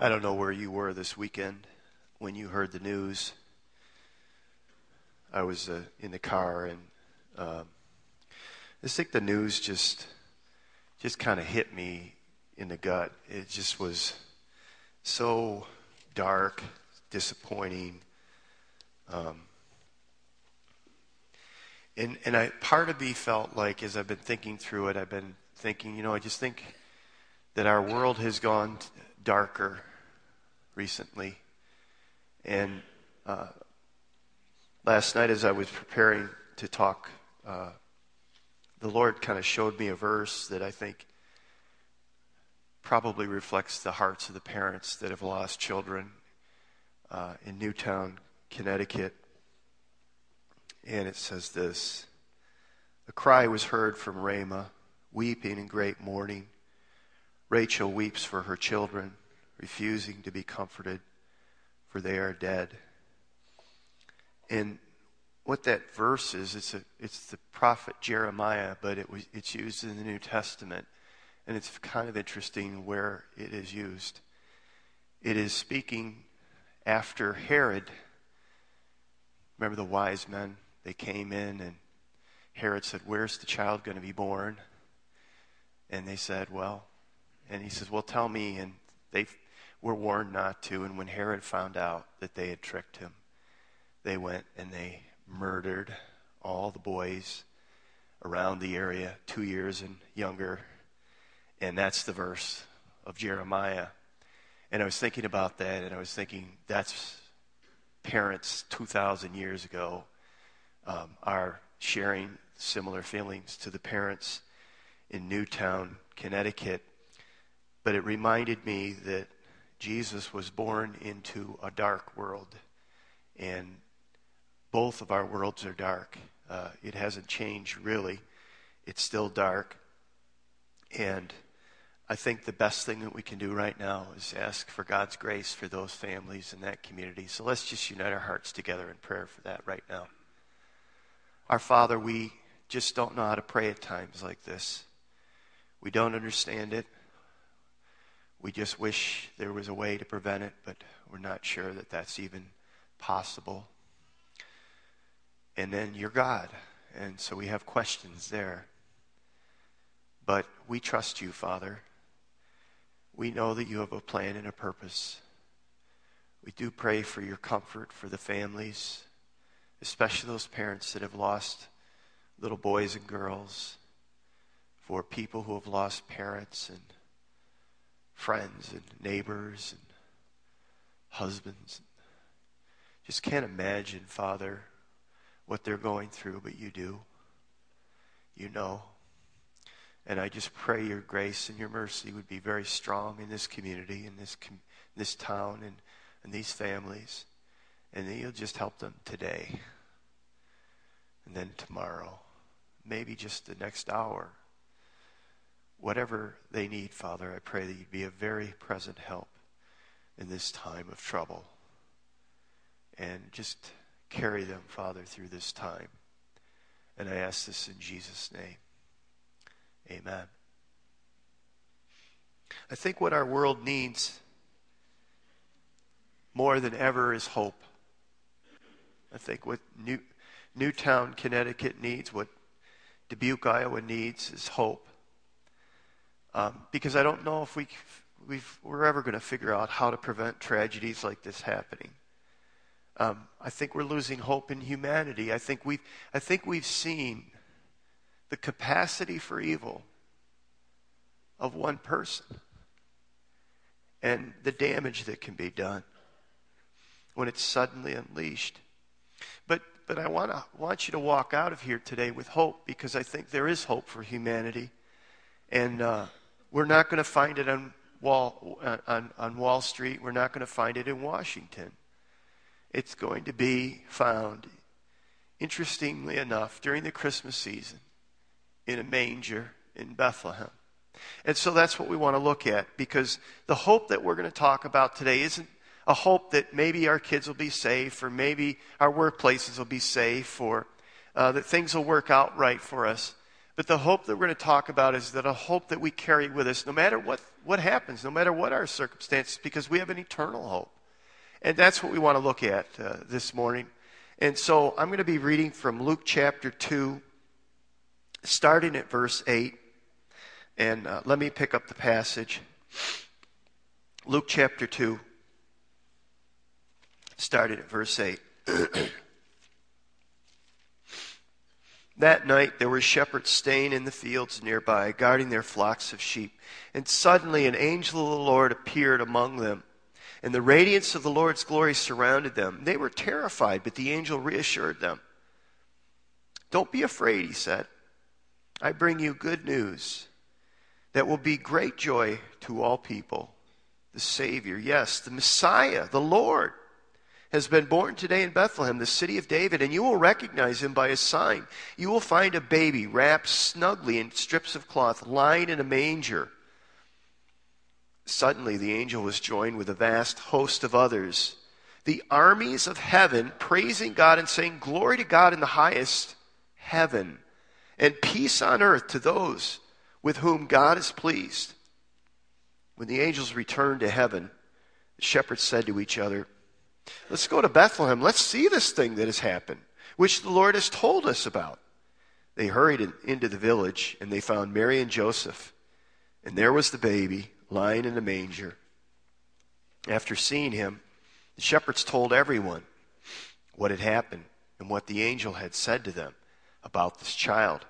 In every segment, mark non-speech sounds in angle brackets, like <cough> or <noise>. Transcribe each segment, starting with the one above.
I don't know where you were this weekend when you heard the news. I was uh, in the car, and um, I think the news just just kind of hit me in the gut. It just was so dark, disappointing. Um, and and I part of me felt like as I've been thinking through it, I've been thinking, you know, I just think that our world has gone darker recently. And uh, last night, as I was preparing to talk, uh, the Lord kind of showed me a verse that I think probably reflects the hearts of the parents that have lost children uh, in Newtown, Connecticut. And it says this A cry was heard from Ramah, weeping in great mourning. Rachel weeps for her children refusing to be comforted, for they are dead. And what that verse is, it's, a, it's the prophet Jeremiah, but it was, it's used in the New Testament. And it's kind of interesting where it is used. It is speaking after Herod. Remember the wise men? They came in, and Herod said, Where's the child going to be born? And they said, Well, and he says, Well, tell me. And they were warned not to. And when Herod found out that they had tricked him, they went and they murdered all the boys around the area, two years and younger. And that's the verse of Jeremiah. And I was thinking about that, and I was thinking that's parents 2,000 years ago um, are sharing similar feelings to the parents in Newtown, Connecticut. But it reminded me that Jesus was born into a dark world, and both of our worlds are dark. Uh, it hasn't changed really, it's still dark. And I think the best thing that we can do right now is ask for God's grace for those families in that community. So let's just unite our hearts together in prayer for that right now. Our Father, we just don't know how to pray at times like this. We don't understand it. We just wish there was a way to prevent it, but we're not sure that that's even possible. And then you're God, and so we have questions there. But we trust you, Father. We know that you have a plan and a purpose. We do pray for your comfort for the families, especially those parents that have lost little boys and girls, for people who have lost parents and friends and neighbors and husbands. Just can't imagine, Father, what they're going through, but you do. You know. And I just pray your grace and your mercy would be very strong in this community, in this, com- this town, and, and these families. And that you'll just help them today. And then tomorrow. Maybe just the next hour whatever they need, Father, I pray that you'd be a very present help in this time of trouble. And just carry them, Father, through this time. And I ask this in Jesus' name. Amen. I think what our world needs more than ever is hope. I think what New, Newtown, Connecticut needs, what Dubuque, Iowa needs is hope. Um, because I don't know if we, we are ever going to figure out how to prevent tragedies like this happening. Um, I think we're losing hope in humanity. I think we've, I think we've seen the capacity for evil of one person and the damage that can be done when it's suddenly unleashed. But, but I wanna, want you to walk out of here today with hope because I think there is hope for humanity. And uh, we're not going to find it on Wall, on, on Wall Street. We're not going to find it in Washington. It's going to be found, interestingly enough, during the Christmas season in a manger in Bethlehem. And so that's what we want to look at because the hope that we're going to talk about today isn't a hope that maybe our kids will be safe or maybe our workplaces will be safe or uh, that things will work out right for us. But the hope that we're going to talk about is that a hope that we carry with us no matter what, what happens, no matter what our circumstances, because we have an eternal hope. And that's what we want to look at uh, this morning. And so I'm going to be reading from Luke chapter 2, starting at verse 8. And uh, let me pick up the passage. Luke chapter 2, starting at verse 8. <clears throat> that night there were shepherds staying in the fields nearby, guarding their flocks of sheep. And suddenly an angel of the Lord appeared among them and the radiance of the Lord's glory surrounded them. They were terrified, but the angel reassured them. Don't be afraid, he said. I bring you good news that will be great joy to all people. The Savior, yes, the Messiah, the Lord, has been born today in Bethlehem, the city of David, and you will recognize him by his sign. You will find a baby wrapped snugly in strips of cloth, lying in a manger. Suddenly, the angel was joined with a vast host of others, the armies of heaven, praising God and saying, Glory to God in the highest heaven, and peace on earth to those with whom God is pleased. When the angels returned to heaven, the shepherds said to each other, Let's go to Bethlehem. Let's see this thing that has happened, which the Lord has told us about. They hurried into the village, and they found Mary and Joseph. And there was the baby lying in a manger. After seeing him, the shepherds told everyone what had happened and what the angel had said to them about this child.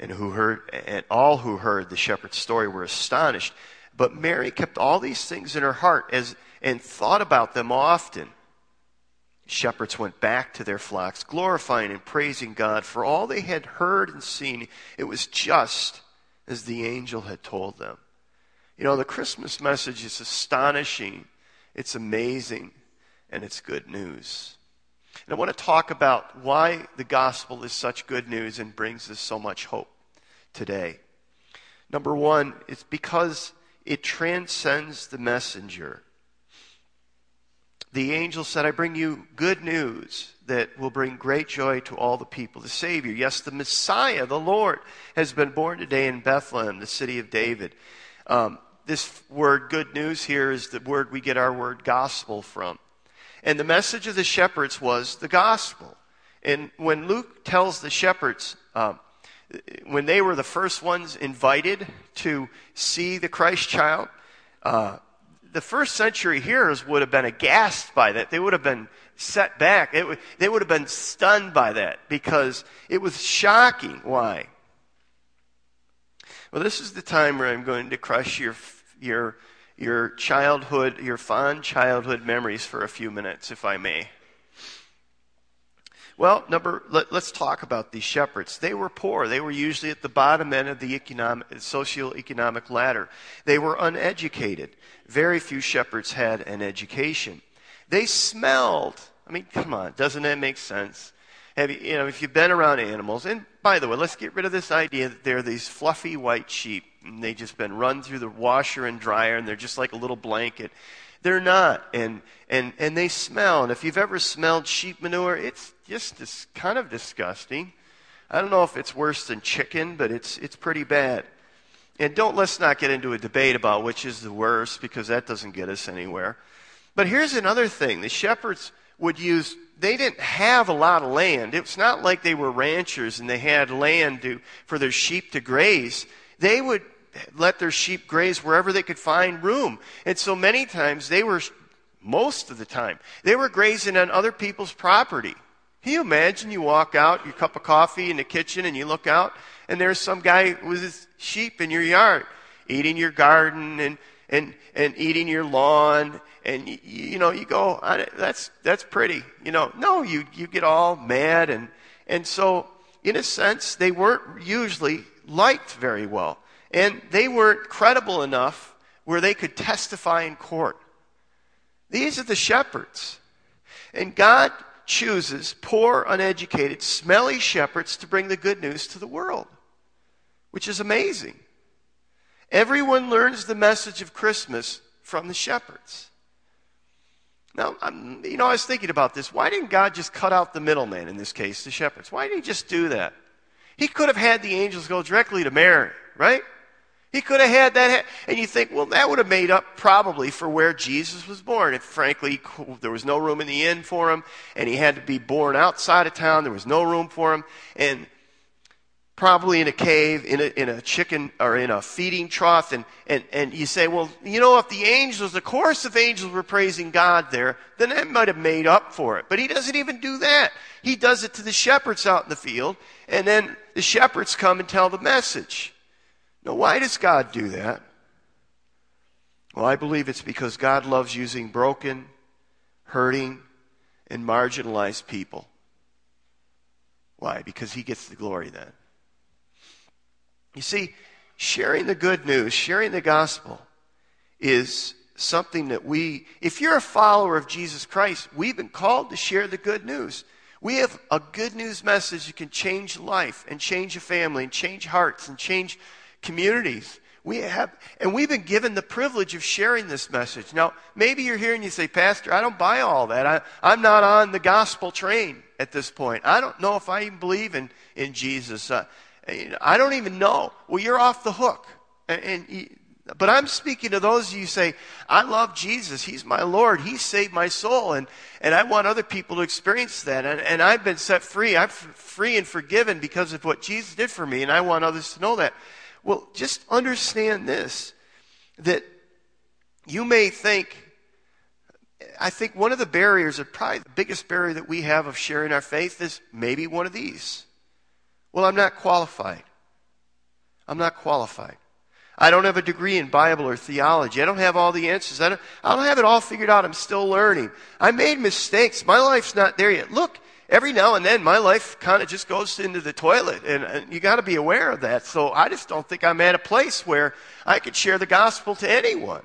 And who heard and all who heard the shepherd's story were astonished. But Mary kept all these things in her heart as and thought about them often. Shepherds went back to their flocks, glorifying and praising God for all they had heard and seen. It was just as the angel had told them. You know, the Christmas message is astonishing, it's amazing, and it's good news. And I want to talk about why the gospel is such good news and brings us so much hope today. Number one, it's because it transcends the messenger. The angel said, I bring you good news that will bring great joy to all the people. The Savior, yes, the Messiah, the Lord, has been born today in Bethlehem, the city of David. Um, this word good news here is the word we get our word gospel from. And the message of the shepherds was the gospel. And when Luke tells the shepherds, um, when they were the first ones invited to see the Christ child, uh, the first century hearers would have been aghast by that. They would have been set back. They would have been stunned by that because it was shocking. Why? Well, this is the time where I'm going to crush your your, your childhood, your fond childhood memories for a few minutes, if I may. Well, number, let, us talk about these shepherds. They were poor. They were usually at the bottom end of the economic, socio-economic ladder. They were uneducated. Very few shepherds had an education. They smelled. I mean, come on, doesn't that make sense? Have you, you know, if you've been around animals, and by the way, let's get rid of this idea that they're these fluffy white sheep and they've just been run through the washer and dryer and they're just like a little blanket. They're not. And, and, and they smell. And if you've ever smelled sheep manure, it's just this kind of disgusting. I don't know if it's worse than chicken, but it's, it's pretty bad. And don't, let's not get into a debate about which is the worst because that doesn't get us anywhere. But here's another thing. The shepherds would use they didn't have a lot of land. It's not like they were ranchers and they had land to, for their sheep to graze. They would let their sheep graze wherever they could find room. And so many times they were, most of the time, they were grazing on other people's property. Can you imagine you walk out, your cup of coffee in the kitchen, and you look out, and there's some guy with his sheep in your yard, eating your garden and, and, and eating your lawn and you, you know you go that's that's pretty you know? No you you get all mad and and so in a sense they weren't usually liked very well and they weren't credible enough where they could testify in court. These are the shepherds and god chooses poor uneducated smelly shepherds to bring the good news to the world which is amazing everyone learns the message of christmas from the shepherds now, I'm, you know, I was thinking about this. Why didn't God just cut out the middleman in this case, the shepherds? Why didn't he just do that? He could have had the angels go directly to Mary, right? He could have had that. And you think, well, that would have made up probably for where Jesus was born. If frankly, there was no room in the inn for him, and he had to be born outside of town, there was no room for him. And probably in a cave, in a, in a chicken, or in a feeding trough. And, and, and you say, well, you know, if the angels, the chorus of angels were praising God there, then that might have made up for it. But he doesn't even do that. He does it to the shepherds out in the field, and then the shepherds come and tell the message. Now, why does God do that? Well, I believe it's because God loves using broken, hurting, and marginalized people. Why? Because He gets the glory then. You see, sharing the good news, sharing the gospel, is something that we, if you're a follower of Jesus Christ, we've been called to share the good news. We have a good news message that can change life and change a family and change hearts and change communities. We have, and we've been given the privilege of sharing this message. Now, maybe you're here and you say, Pastor, I don't buy all that. I, I'm not on the gospel train at this point. I don't know if I even believe in, in Jesus. Uh, I don't even know. Well, you're off the hook. And, and but I'm speaking to those of you who say, I love Jesus. He's my Lord. He saved my soul. And, and I want other people to experience that. And, and I've been set free. I'm free and forgiven because of what Jesus did for me. And I want others to know that. Well, just understand this that you may think, I think one of the barriers, or probably the biggest barrier that we have of sharing our faith is maybe one of these. Well, I'm not qualified. I'm not qualified. I don't have a degree in Bible or theology. I don't have all the answers. I don't, I don't have it all figured out. I'm still learning. I made mistakes. My life's not there yet. Look, every now and then my life kind of just goes into the toilet and, and you got to be aware of that. So i just don't think i'm at a place where i could share the gospel to anyone.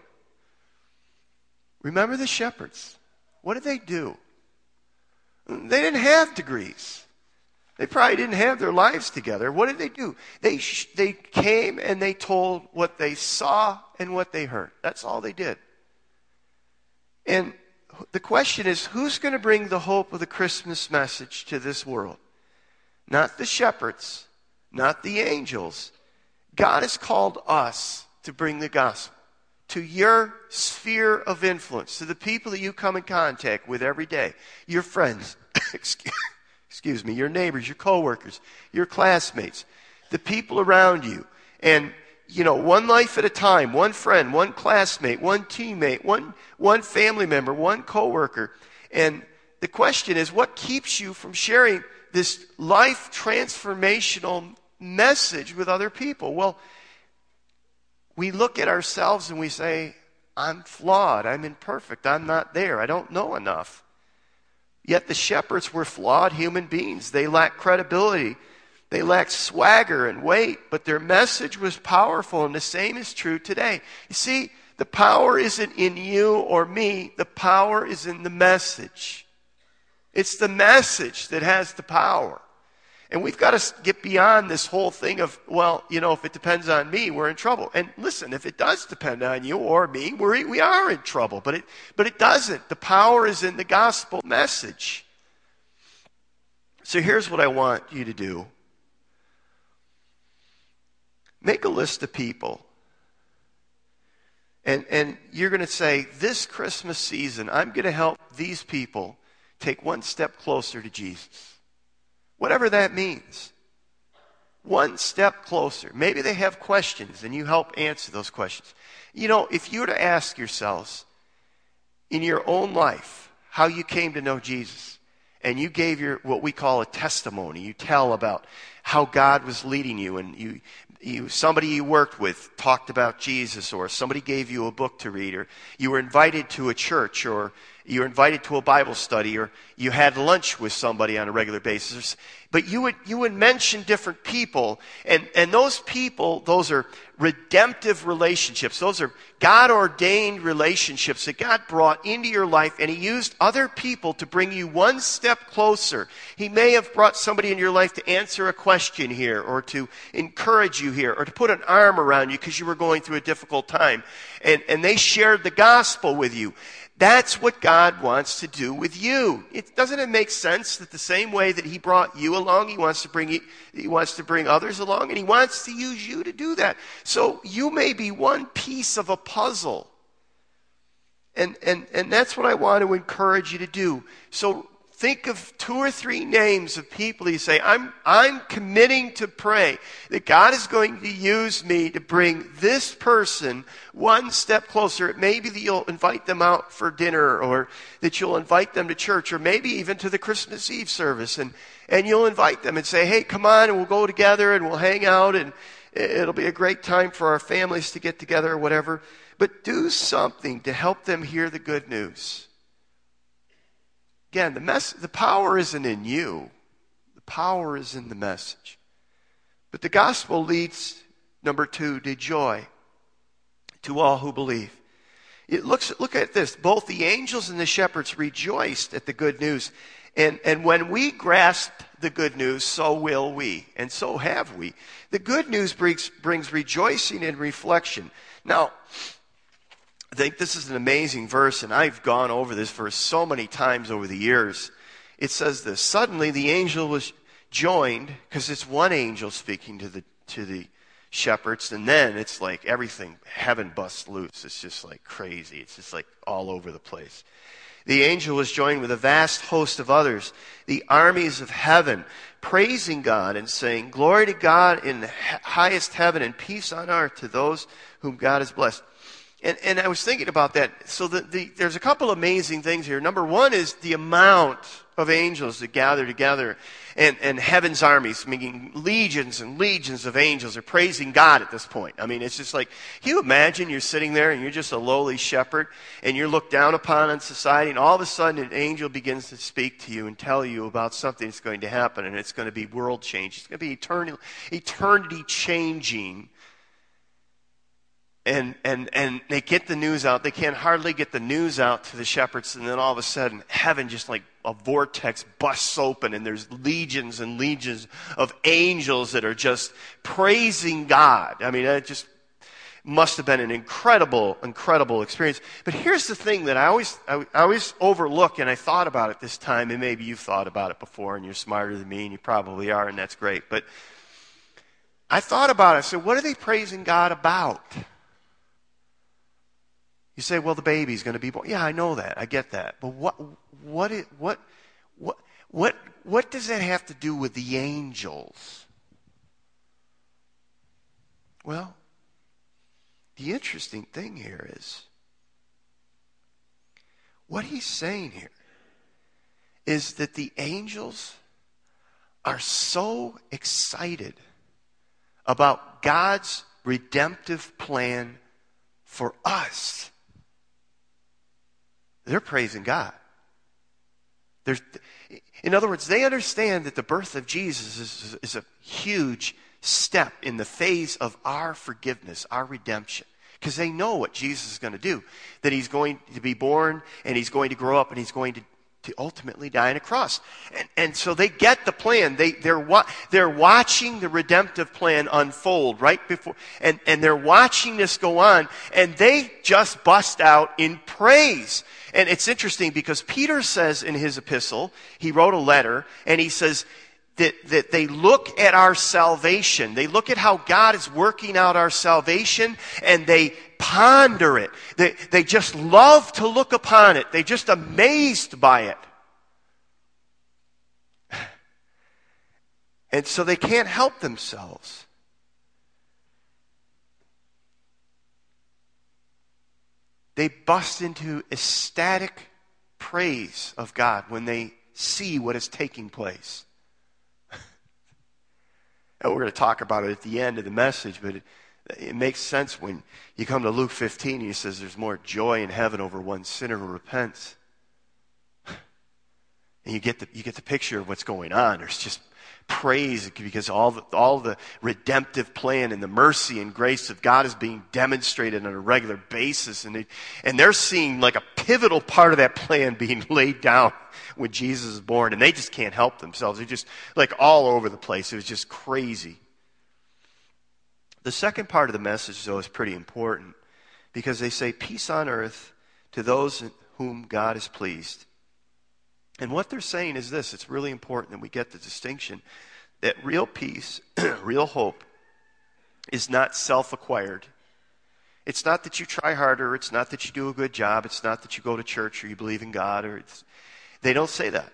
Remember the shepherds. What did they do? They didn't have degrees. They probably didn't have their lives together. What did they do? They, sh- they came and they told what they saw and what they heard. That's all they did. And the question is who's going to bring the hope of the Christmas message to this world? Not the shepherds, not the angels. God has called us to bring the gospel to your sphere of influence, to the people that you come in contact with every day, your friends, <coughs> <coughs> excuse me, your neighbors, your coworkers, your classmates, the people around you. And you know, one life at a time, one friend, one classmate, one teammate, one, one family member, one coworker. And the question is, what keeps you from sharing this life transformational message with other people? Well, we look at ourselves and we say, I'm flawed, I'm imperfect, I'm not there, I don't know enough. Yet the shepherds were flawed human beings. They lacked credibility. They lacked swagger and weight, but their message was powerful, and the same is true today. You see, the power isn't in you or me, the power is in the message. It's the message that has the power. And we've got to get beyond this whole thing of, well, you know, if it depends on me, we're in trouble. And listen, if it does depend on you or me, we're, we are in trouble. But it, but it doesn't. The power is in the gospel message. So here's what I want you to do Make a list of people. And, and you're going to say, this Christmas season, I'm going to help these people take one step closer to Jesus. Whatever that means. One step closer. Maybe they have questions and you help answer those questions. You know, if you were to ask yourselves in your own life how you came to know Jesus, and you gave your what we call a testimony, you tell about how God was leading you, and you you, somebody you worked with talked about Jesus, or somebody gave you a book to read, or you were invited to a church, or you were invited to a Bible study, or you had lunch with somebody on a regular basis. But you would, you would mention different people, and, and those people, those are redemptive relationships. Those are God ordained relationships that God brought into your life, and He used other people to bring you one step closer. He may have brought somebody in your life to answer a question here, or to encourage you here, or to put an arm around you because you were going through a difficult time. And, and they shared the gospel with you. That's what God wants to do with you. It, doesn't it make sense that the same way that He brought you along, He wants to bring you, He wants to bring others along, and He wants to use you to do that. So you may be one piece of a puzzle. And, and, and that's what I want to encourage you to do. So think of two or three names of people you say, I'm, I'm committing to pray that God is going to use me to bring this person one step closer. Maybe that you'll invite them out for dinner or that you'll invite them to church or maybe even to the Christmas Eve service and, and you'll invite them and say, hey, come on and we'll go together and we'll hang out and it'll be a great time for our families to get together or whatever. But do something to help them hear the good news. Again, the, mess, the power isn't in you, the power is in the message. But the gospel leads, number two, to joy to all who believe. It looks, look at this. Both the angels and the shepherds rejoiced at the good news. And, and when we grasp the good news, so will we. And so have we. The good news brings, brings rejoicing and reflection. Now, I think this is an amazing verse, and I've gone over this verse so many times over the years. It says this Suddenly the angel was joined, because it's one angel speaking to the, to the shepherds, and then it's like everything, heaven busts loose. It's just like crazy. It's just like all over the place. The angel was joined with a vast host of others, the armies of heaven, praising God and saying, Glory to God in the highest heaven and peace on earth to those whom God has blessed. And, and I was thinking about that. So the, the, there's a couple amazing things here. Number one is the amount of angels that gather together and, and heaven's armies, meaning legions and legions of angels are praising God at this point. I mean, it's just like, can you imagine you're sitting there and you're just a lowly shepherd and you're looked down upon in society and all of a sudden an angel begins to speak to you and tell you about something that's going to happen and it's going to be world change. It's going to be eternity changing and, and, and they get the news out. They can't hardly get the news out to the shepherds. And then all of a sudden, heaven just like a vortex busts open, and there's legions and legions of angels that are just praising God. I mean, it just must have been an incredible, incredible experience. But here's the thing that I always, I, I always overlook, and I thought about it this time, and maybe you've thought about it before, and you're smarter than me, and you probably are, and that's great. But I thought about it. I said, what are they praising God about? You say, well, the baby's going to be born. Yeah, I know that. I get that. But what, what, what, what, what does that have to do with the angels? Well, the interesting thing here is what he's saying here is that the angels are so excited about God's redemptive plan for us they're praising God. There's, in other words, they understand that the birth of Jesus is, is a huge step in the phase of our forgiveness, our redemption. Because they know what Jesus is going to do. That he's going to be born and he's going to grow up and he's going to, to ultimately die on a cross. And, and so they get the plan. They, they're, wa- they're watching the redemptive plan unfold right before, and, and they're watching this go on and they just bust out in praise. And it's interesting because Peter says in his epistle, he wrote a letter, and he says that, that they look at our salvation. They look at how God is working out our salvation, and they ponder it. They, they just love to look upon it. They're just amazed by it. <sighs> And so they can't help themselves. They bust into ecstatic praise of God when they see what is taking place. <laughs> and we're going to talk about it at the end of the message, but it, it makes sense when you come to Luke 15 and he says there's more joy in heaven over one sinner who repents. <laughs> And you get the, you get the picture of what's going on. There's just praise because all the, all the redemptive plan and the mercy and grace of God is being demonstrated on a regular basis. And, they, and they're seeing like a pivotal part of that plan <laughs> being laid down when Jesus is born. And they just can't help themselves. They're just like all over the place. It was just crazy. The second part of the message, though, is pretty important because they say, Peace on earth to those whom God is pleased. And what they're saying is this it's really important that we get the distinction that real peace, <clears throat> real hope, is not self acquired. It's not that you try harder. It's not that you do a good job. It's not that you go to church or you believe in God. Or they don't say that.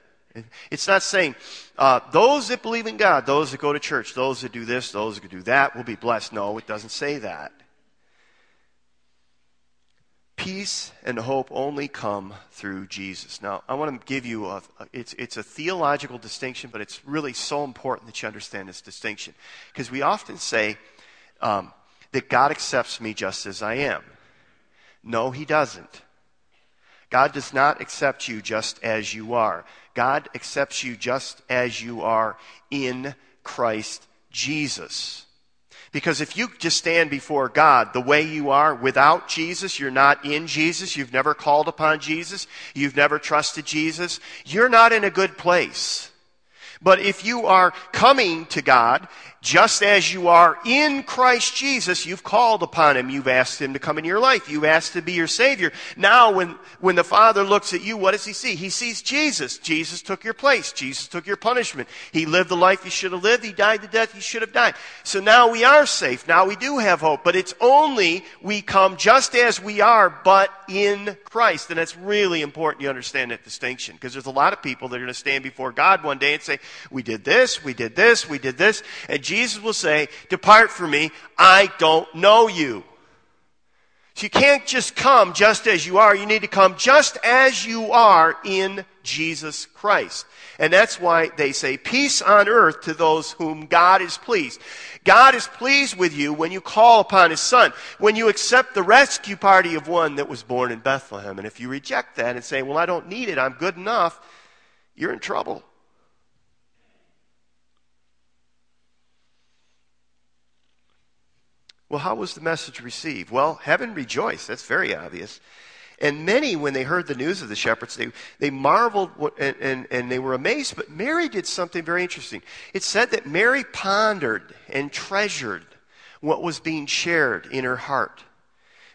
It's not saying uh, those that believe in God, those that go to church, those that do this, those that do that will be blessed. No, it doesn't say that. Peace and hope only come through Jesus. Now, I want to give you a, it's, it's a theological distinction, but it's really so important that you understand this distinction. Because we often say um, that God accepts me just as I am. No, He doesn't. God does not accept you just as you are. God accepts you just as you are in Christ Jesus. Because if you just stand before God the way you are without Jesus, you're not in Jesus, you've never called upon Jesus, you've never trusted Jesus, you're not in a good place. But if you are coming to God just as you are in Christ Jesus, you've called upon Him. You've asked Him to come in your life. You've asked to be your Savior. Now, when, when the Father looks at you, what does He see? He sees Jesus. Jesus took your place. Jesus took your punishment. He lived the life you should have lived. He died the death you should have died. So now we are safe. Now we do have hope. But it's only we come just as we are, but in Christ. And it's really important you understand that distinction. Because there's a lot of people that are going to stand before God one day and say, we did this, we did this, we did this. And Jesus will say, Depart from me, I don't know you. So you can't just come just as you are. You need to come just as you are in Jesus Christ. And that's why they say peace on earth to those whom God is pleased. God is pleased with you when you call upon His Son, when you accept the rescue party of one that was born in Bethlehem. And if you reject that and say, well, I don't need it, I'm good enough, you're in trouble. Well, how was the message received? Well, heaven rejoiced. That's very obvious. And many, when they heard the news of the shepherds, they, they marveled and, and, and they were amazed. But Mary did something very interesting. It said that Mary pondered and treasured what was being shared in her heart.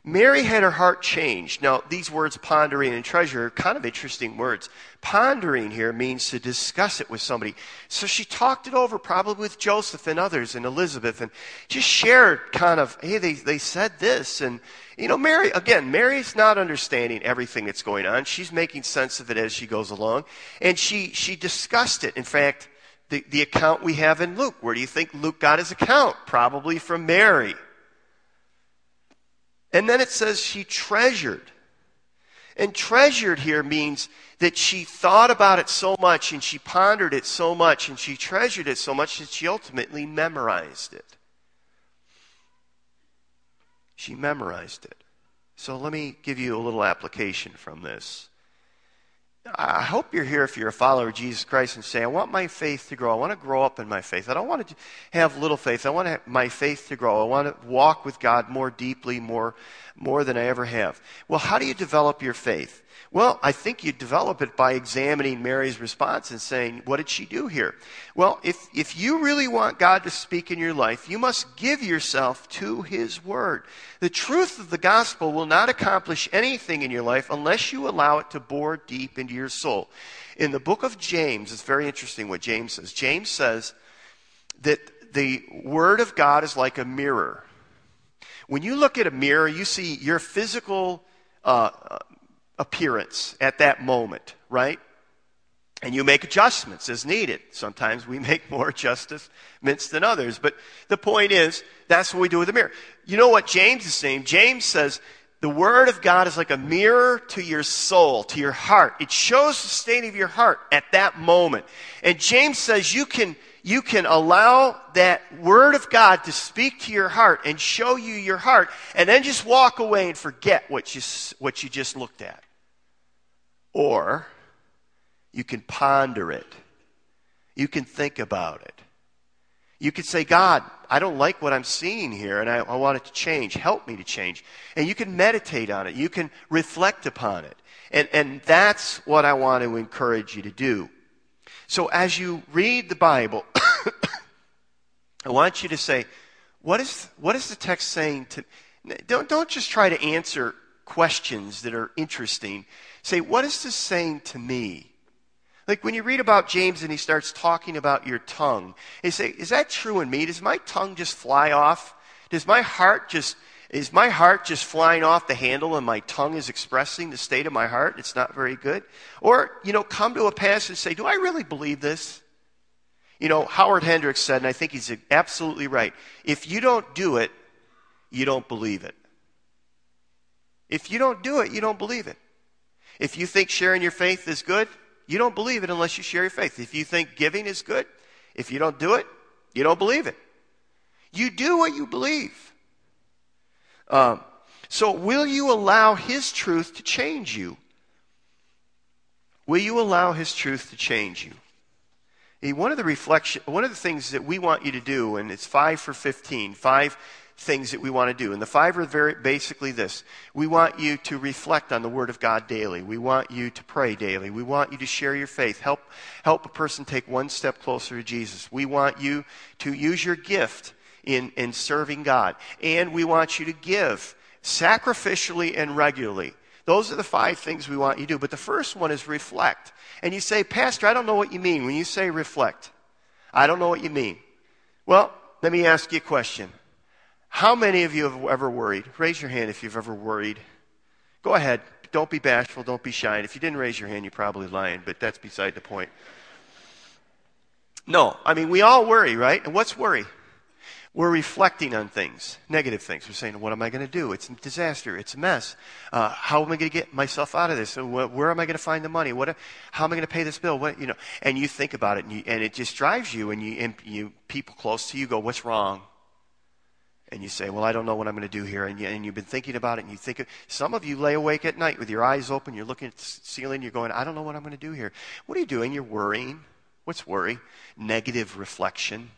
Mary had her heart changed. Now, these words, pondering and treasure, are kind of interesting words. Pondering here means to discuss it with somebody. So she talked it over probably with Joseph and others and Elizabeth and just shared kind of, hey, they, they said this. And, you know, Mary, again, Mary's not understanding everything that's going on. She's making sense of it as she goes along. And she, she discussed it. In fact, the, the account we have in Luke, where do you think Luke got his account? Probably from Mary. And then it says she treasured. And treasured here means that she thought about it so much and she pondered it so much and she treasured it so much that she ultimately memorized it. She memorized it. So let me give you a little application from this. I hope you're here if you're a follower of Jesus Christ and say, I want my faith to grow. I want to grow up in my faith. I don't want to have little faith. I want my faith to grow. I want to walk with God more deeply, more, more than I ever have. Well, how do you develop your faith? Well, I think you develop it by examining Mary's response and saying, what did she do here? Well, if, if you really want God to speak in your life, you must give yourself to His Word. The truth of the gospel will not accomplish anything in your life unless you allow it to bore deep into your soul. In the book of James, it's very interesting what James says. James says that the Word of God is like a mirror. When you look at a mirror, you see your physical uh, appearance at that moment, right? And you make adjustments as needed. Sometimes we <laughs> make more adjustments than others. But the point is, that's what we do with the mirror. You know what James is saying? James says, the Word of God is like a mirror to your soul, to your heart. It shows the state of your heart at that moment. And James says you can, you can allow that Word of God to speak to your heart and show you your heart, and then just walk away and forget what you, what you just looked at. Or you can ponder it. You can think about it. You could say, God, I don't like what I'm seeing here and I, I, want it to change. Help me to change. And you can meditate on it. You can reflect upon it. And, and that's what I want to encourage you to do. So as you read the Bible, <coughs> I want you to say, what is, what is the text saying to, don't, don't just try to answer questions that are interesting. Say, what is this saying to me? Like when you read about James and he starts talking about your tongue, you say, is that true in me? Does my tongue just fly off? Does my heart just, is my heart just flying off the handle and my tongue is expressing the state of my heart? It's not very good. Or, you know, come to a passage and say, do I really believe this? You know, Howard Hendricks said, and I think he's absolutely right. If you don't do it, you don't believe it. If you don't do it, you don't believe it. If you think sharing your faith is good, you don't believe it unless you share your faith. If you think giving is good, if you don't do it, you don't believe it. You do what you believe. Um, so, will you allow His truth to change you? Will you allow His truth to change you? One of the reflection, one of the things that we want you to do, and it's five for fifteen, five things that we want to do. And the five are very basically this. We want you to reflect on the Word of God daily. We want you to pray daily. We want you to share your faith. Help, help a person take one step closer to Jesus. We want you to use your gift in, in serving God. And we want you to give sacrificially and regularly. Those are the five things we want you to do. But the first one is reflect. And you say, Pastor, I don't know what you mean when you say reflect. I don't know what you mean. Well, let me ask you a question. How many of you have ever worried? Raise your hand if you've ever worried. Go ahead. Don't be bashful. Don't be shy. And if you didn't raise your hand, you're probably lying, but that's beside the point. No, I mean, we all worry, right? And what's worry? We're reflecting on things, negative things. We're saying, what am I going to do? It's a disaster. It's a mess. Uh, how am I going to get myself out of this? Where am I going to find the money? What, how am I going to pay this bill? What, you know, and you think about it and, you, and it just drives you and you, and you, people close to you go, what's wrong? and you say, Well, I don't know what I'm going to do here. And, you, and you've been thinking about it, and you think, some of you lay awake at night with your eyes open, you're looking at the ceiling, you're going, I don't know what I'm going to do here. What are you doing? You're worrying. What's worry? Negative reflection.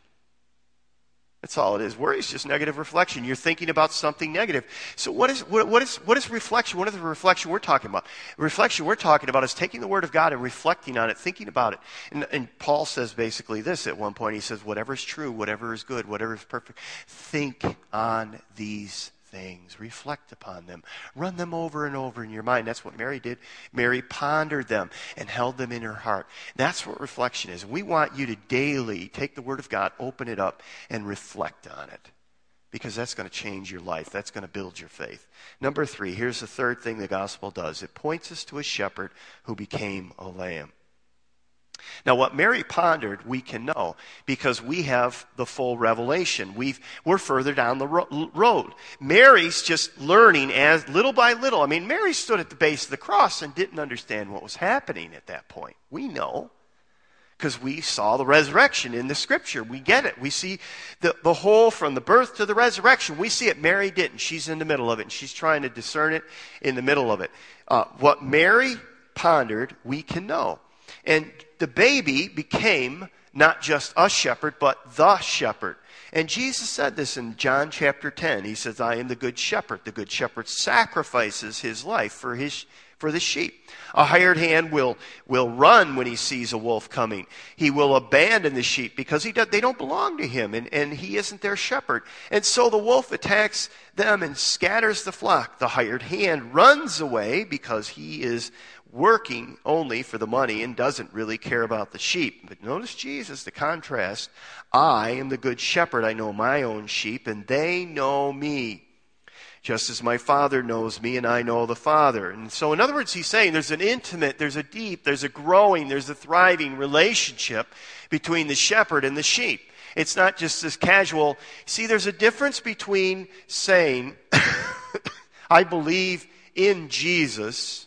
That's all it is. Worry is just negative reflection. You're thinking about something negative. So what is, what, what is, what is reflection? What is the reflection we're talking about? Reflection we're talking about is taking the Word of God and reflecting on it, thinking about it. And, and Paul says basically this at one point. He says, whatever is true, whatever is good, whatever is perfect, think on these things, reflect upon them, run them over and over in your mind. That's what Mary did. Mary pondered them and held them in her heart. That's what reflection is. We want you to daily take the Word of God, open it up, and reflect on it. Because that's going to change your life. That's going to build your faith. Number three, here's the third thing the gospel does it points us to a shepherd who became a lamb. Now, what Mary pondered, we can know because we have the full revelation. we are further down the ro- road. Mary's just learning as little by little. I mean, Mary stood at the base of the cross and didn't understand what was happening at that point. We know because we saw the resurrection in the scripture. We get it. We see the, the whole from the birth to the resurrection. We see it. Mary didn't. She's in the middle of it, and she's trying to discern it in the middle of it. Uh, what Mary pondered, we can know. And the baby became not just a shepherd, but the shepherd. And Jesus said this in John chapter 10. He says, I am the good shepherd. The good shepherd sacrifices his life for his for the sheep. A hired hand will, will run when he sees a wolf coming. He will abandon the sheep because he does, they don't belong to him and, and he isn't their shepherd. And so the wolf attacks them and scatters the flock. The hired hand runs away because he is working only for the money and doesn't really care about the sheep. But notice Jesus, the contrast. I am the good shepherd. I know my own sheep, and they know me. Just as my Father knows me, and I know the Father. And so, in other words, he's saying there's an intimate, there's a deep, there's a growing, there's a thriving relationship between the shepherd and the sheep. It's not just this casual. See, there's a difference between saying, <coughs> I believe in Jesus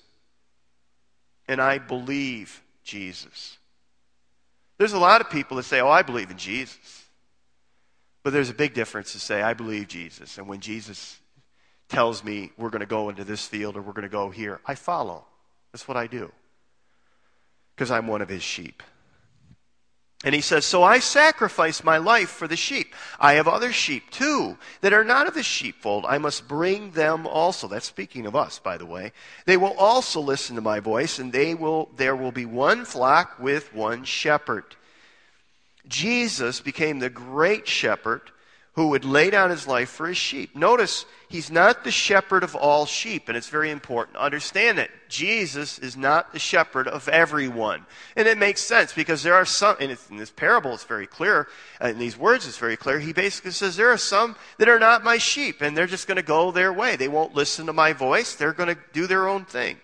and I believe Jesus. There's a lot of people that say, Oh, I believe in Jesus. But there's a big difference to say, I believe Jesus. And when Jesus tells me we're going to go into this field or we're going to go here, I follow. That's what I do. Because I'm one of his sheep. And he says, So I sacrifice my life for the sheep. I have other sheep too that are not of the sheepfold. I must bring them also. That's speaking of us, by the way. They will also listen to my voice, and they will, there will be one flock with one shepherd. Jesus became the great shepherd who would lay down his life for his sheep. Notice, he's not the shepherd of all sheep, and it's very important understand that Jesus is not the shepherd of everyone. And it makes sense because there are some, and in this parable it's very clear, uh, in these words it's very clear, he basically says there are some that are not my sheep, and they're just going to go their way. They won't listen to my voice, they're going to do their own thing.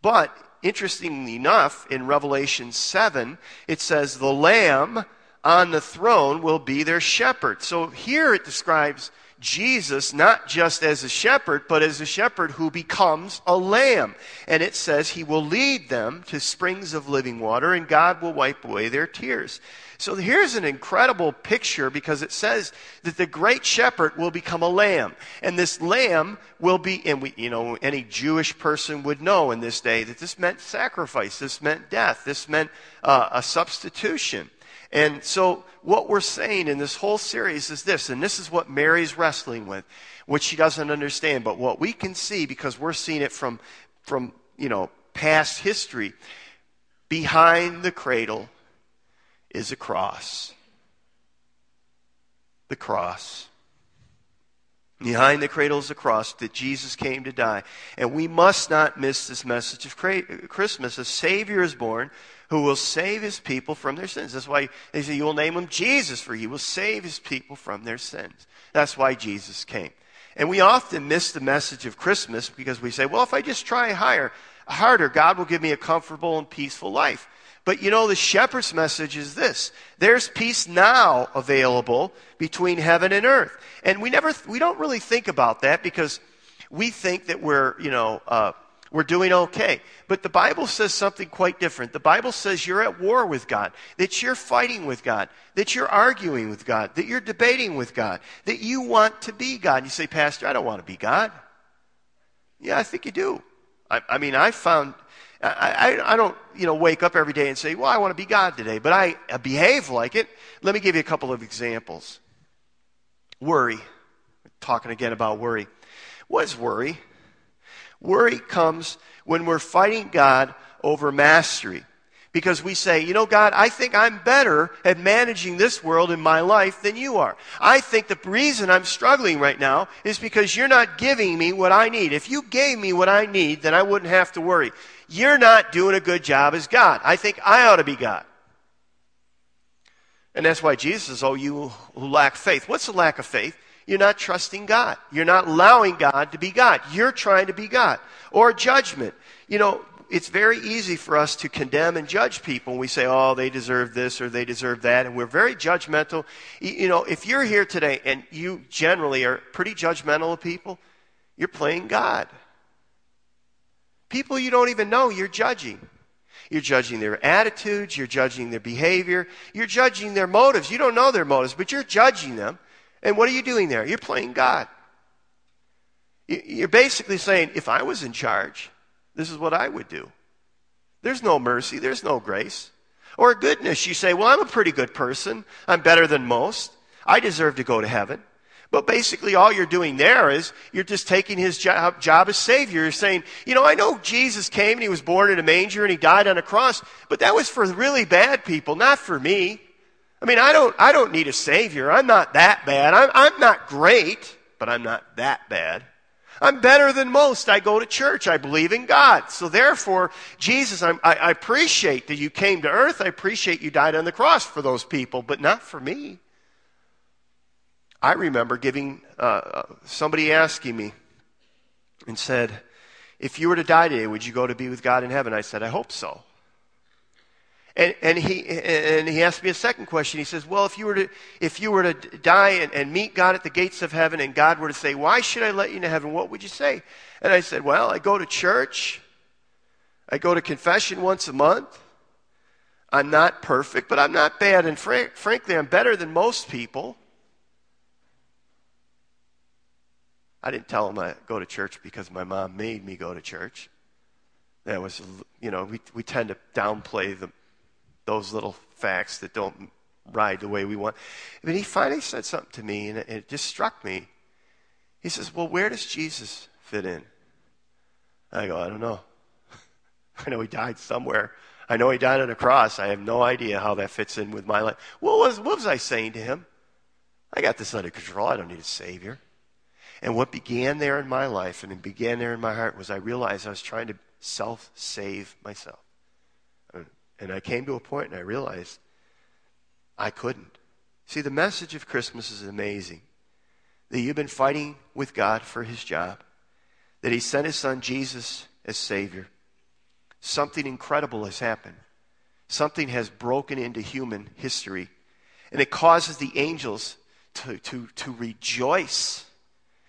But, interestingly enough, in Revelation 7, it says, the Lamb on the throne will be their shepherd. So here it describes Jesus not just as a shepherd, but as a shepherd who becomes a lamb. And it says he will lead them to springs of living water and God will wipe away their tears. So here's an incredible picture because it says that the great shepherd will become a lamb. And this lamb will be, and we, you know, any Jewish person would know in this day that this meant sacrifice, this meant death, this meant uh, a substitution. And so, what we're saying in this whole series is this, and this is what Mary's wrestling with, which she doesn't understand, but what we can see because we're seeing it from, from you know, past history, behind the cradle is a cross. The cross. Behind the cradle is a cross that Jesus came to die. And we must not miss this message of Christmas. A Savior is born who will save his people from their sins. That's why they say you will name him Jesus, for he will save his people from their sins. That's why Jesus came. And we often miss the message of Christmas because we say, well, if I just try higher, harder, God will give me a comfortable and peaceful life. But you know, the shepherd's message is this. There's peace now available between heaven and earth. And we never, we don't really think about that because we think that we're, you know, uh, we're doing okay. But the Bible says something quite different. The Bible says you're at war with God, that you're fighting with God, that you're arguing with God, that you're debating with God, that you want to be God. And you say, Pastor, I don't want to be God. Yeah, I think you do. I, I mean, I found, I, I, don't, you know, wake up every day and say, well, I want to be God today, but I, I behave like it. Let me give you a couple of examples. Worry. Talking again about worry. What is worry? Worry comes when we're fighting God over mastery. Because we say, you know, God, I think I'm better at managing this world in my life than you are. I think the reason I'm struggling right now is because you're not giving me what I need. If you gave me what I need, then I wouldn't have to worry. You're not doing a good job as God. I think I ought to be God. And that's why Jesus says, Oh, you who lack faith. What's the lack of faith? You're not trusting God. You're not allowing God to be God. You're trying to be God. Or judgment. You know, it's very easy for us to condemn and judge people. We say, oh, they deserve this or they deserve that. And we're very judgmental. You know, if you're here today and you generally are pretty judgmental of people, you're playing God. People you don't even know, you're judging. You're judging their attitudes, you're judging their behavior, you're judging their motives. You don't know their motives, but you're judging them. And what are you doing there? You're playing God. You're basically saying, if I was in charge, this is what I would do. There's no mercy, there's no grace. Or goodness, you say, well, I'm a pretty good person. I'm better than most. I deserve to go to heaven. But basically, all you're doing there is you're just taking his job, job, as Savior. You're saying, you know, I know Jesus came and he was born in a manger and he died on a cross, but that was for really bad people, not for me. I mean, I don't, I don't need a savior. I'm not that bad. I'm, I'm not great, but I'm not that bad. I'm better than most. I go to church. I believe in God. So therefore, Jesus, I, I appreciate that you came to earth. I appreciate you died on the cross for those people, but not for me. I remember giving uh, uh somebody asking me and said, if you were to die today, would you go to be with God in heaven? I said, I hope so. And, and, he, and he asked me a second question. He says, Well, if you were to, if you were to die and, and meet God at the gates of heaven and God were to say, Why should I let you into heaven? What would you say? And I said, Well, I go to church. I go to confession once a month. I'm not perfect, but I'm not bad. And fr- frankly, I'm better than most people. I didn't tell him I go to church because my mom made me go to church. That was, you know, we, we tend to downplay the, those little facts that don't ride the way we want. But he finally said something to me, and it just struck me. He says, Well, where does Jesus fit in? I go, I don't know. <laughs> I know he died somewhere. I know he died on a cross. I have no idea how that fits in with my life. What was, what was I saying to him? I got this under control. I don't need a Savior. And what began there in my life and began there in my heart was I realized I was trying to self save myself. And I came to a point and I realized I couldn't. See, the message of Christmas is amazing that you've been fighting with God for his job, that he sent his son Jesus as Savior. Something incredible has happened. Something has broken into human history, and it causes the angels to, to, to rejoice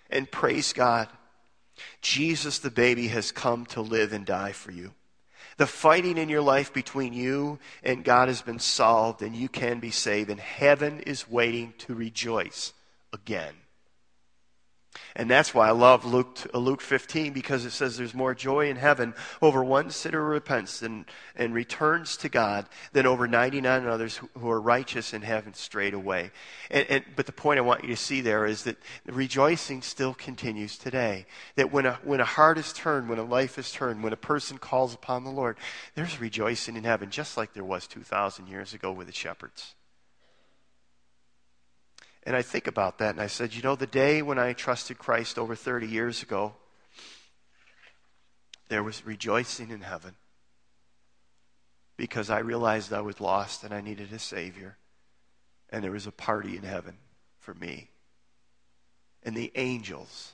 and praise God. Jesus, the baby, has come to live and die for you. The fighting in your life between you and God has been solved, and you can be saved, and heaven is waiting to rejoice again. And that's why I love Luke, uh, Luke 15 because it says there's more joy in heaven over one sinner who repents and, and returns to God than over 99 others who, who are righteous and haven't strayed away. And, and, but the point I want you to see there is that rejoicing still continues today. That when a, when a heart is turned, when a life is turned, when a person calls upon the Lord, there's rejoicing in heaven just like there was 2,000 years ago with the shepherds. And I think about that and I said, you know, the day when I trusted Christ over 30 years ago, there was rejoicing in heaven because I realized I was lost and I needed a Savior. And there was a party in heaven for me. And the angels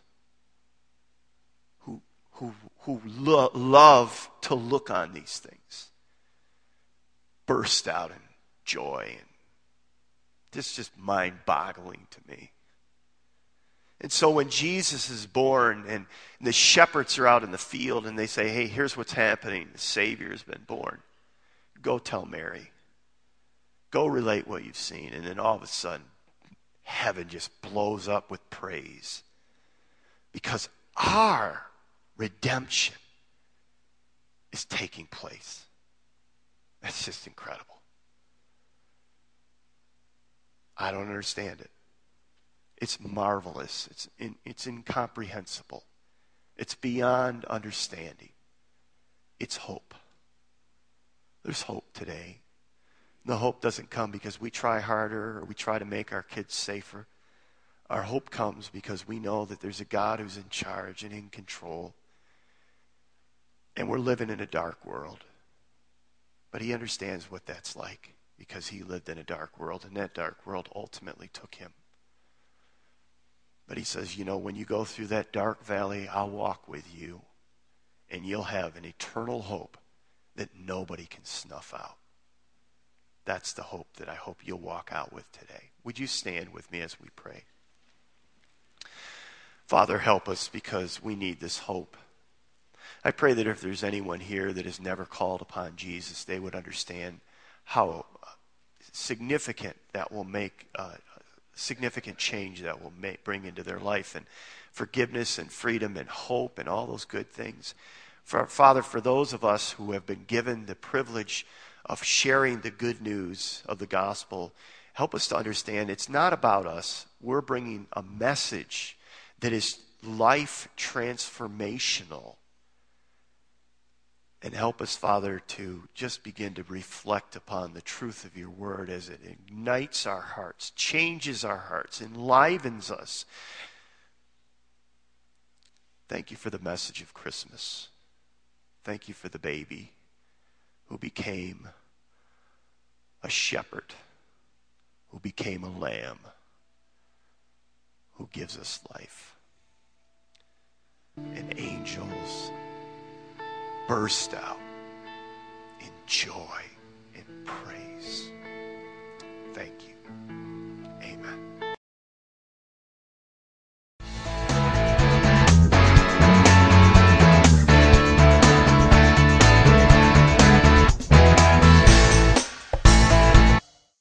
who, who, who lo- love to look on these things burst out in joy and this is just mind boggling to me. And so when Jesus is born and the shepherds are out in the field and they say, hey, here's what's happening the Savior has been born, go tell Mary. Go relate what you've seen. And then all of a sudden, heaven just blows up with praise. Because our redemption is taking place. That's just incredible. I don't understand it. It's marvelous. It's, in, it's incomprehensible. It's beyond understanding. It's hope. There's hope today. The hope doesn't come because we try harder or we try to make our kids safer. Our hope comes because we know that there's a God who's in charge and in control. And we're living in a dark world. But He understands what that's like because he lived in a dark world, and that dark world ultimately took him. But he says, You know, when you go through that dark valley, I'll walk with you, and you'll have an eternal hope that nobody can snuff out. That's the hope that I hope you'll walk out with today. Would you stand with me as we pray? Father, help us because we need this hope. I pray that if there's anyone here that has never called upon Jesus, they would understand how significant that will make uh, significant change that will make, bring into their life and forgiveness and freedom and hope and all those good things. For, Father, for those of us who have been given the privilege of sharing the good news of the gospel, help us to understand it's not about us. We're bringing a message that is life transformational and help us, Father, to just begin to reflect upon the truth of your word as it ignites our hearts, changes our hearts, enlivens us. Thank you for the message of Christmas. Thank you for the baby who became a shepherd, who became a lamb, who gives us life. And angels burst out in joy and praise. Thank you.